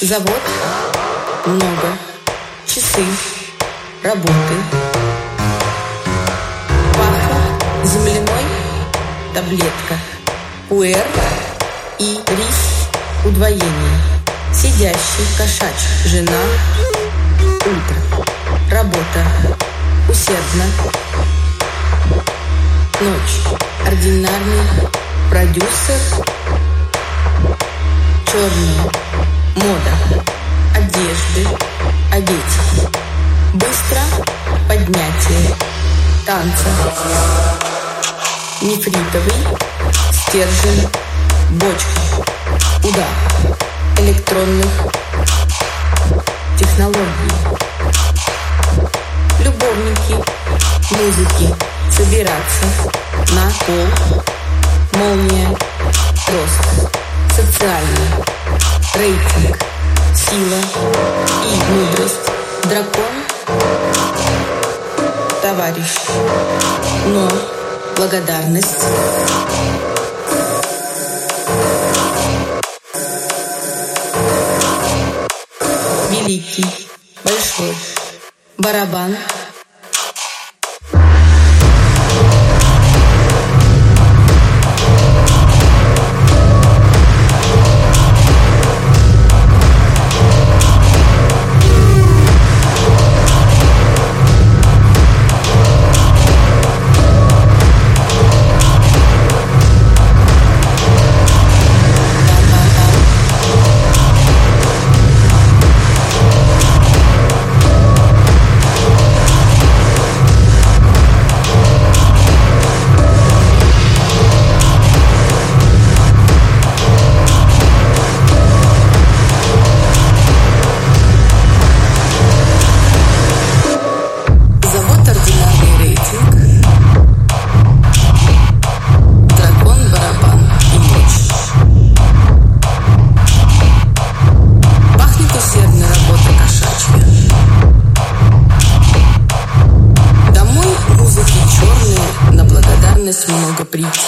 Завод. Много. Часы. Работы. Пахло. Земляной. Таблетка. Пуэр. И рис. Удвоение. Сидящий. Кошачий. Жена. Утро. Работа. Усердно. Ночь. Ординарный. Продюсер. Черный. Мода. Одежды. Одеть. Быстро. Поднятие. Танца. Нефритовый. Стержень. Бочка. Удар. Электронных. Технологий. Любовники. Музыки. Собираться. На пол. Молния. Рост. Социальный. Рейтинг. Сила. И мудрость. Дракон. Товарищ. Но. Благодарность. Великий. Большой. Барабан. Благодарность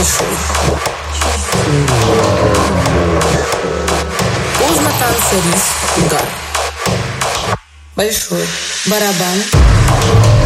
большой. Поздно рис удар. Большой барабан.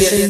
Yes.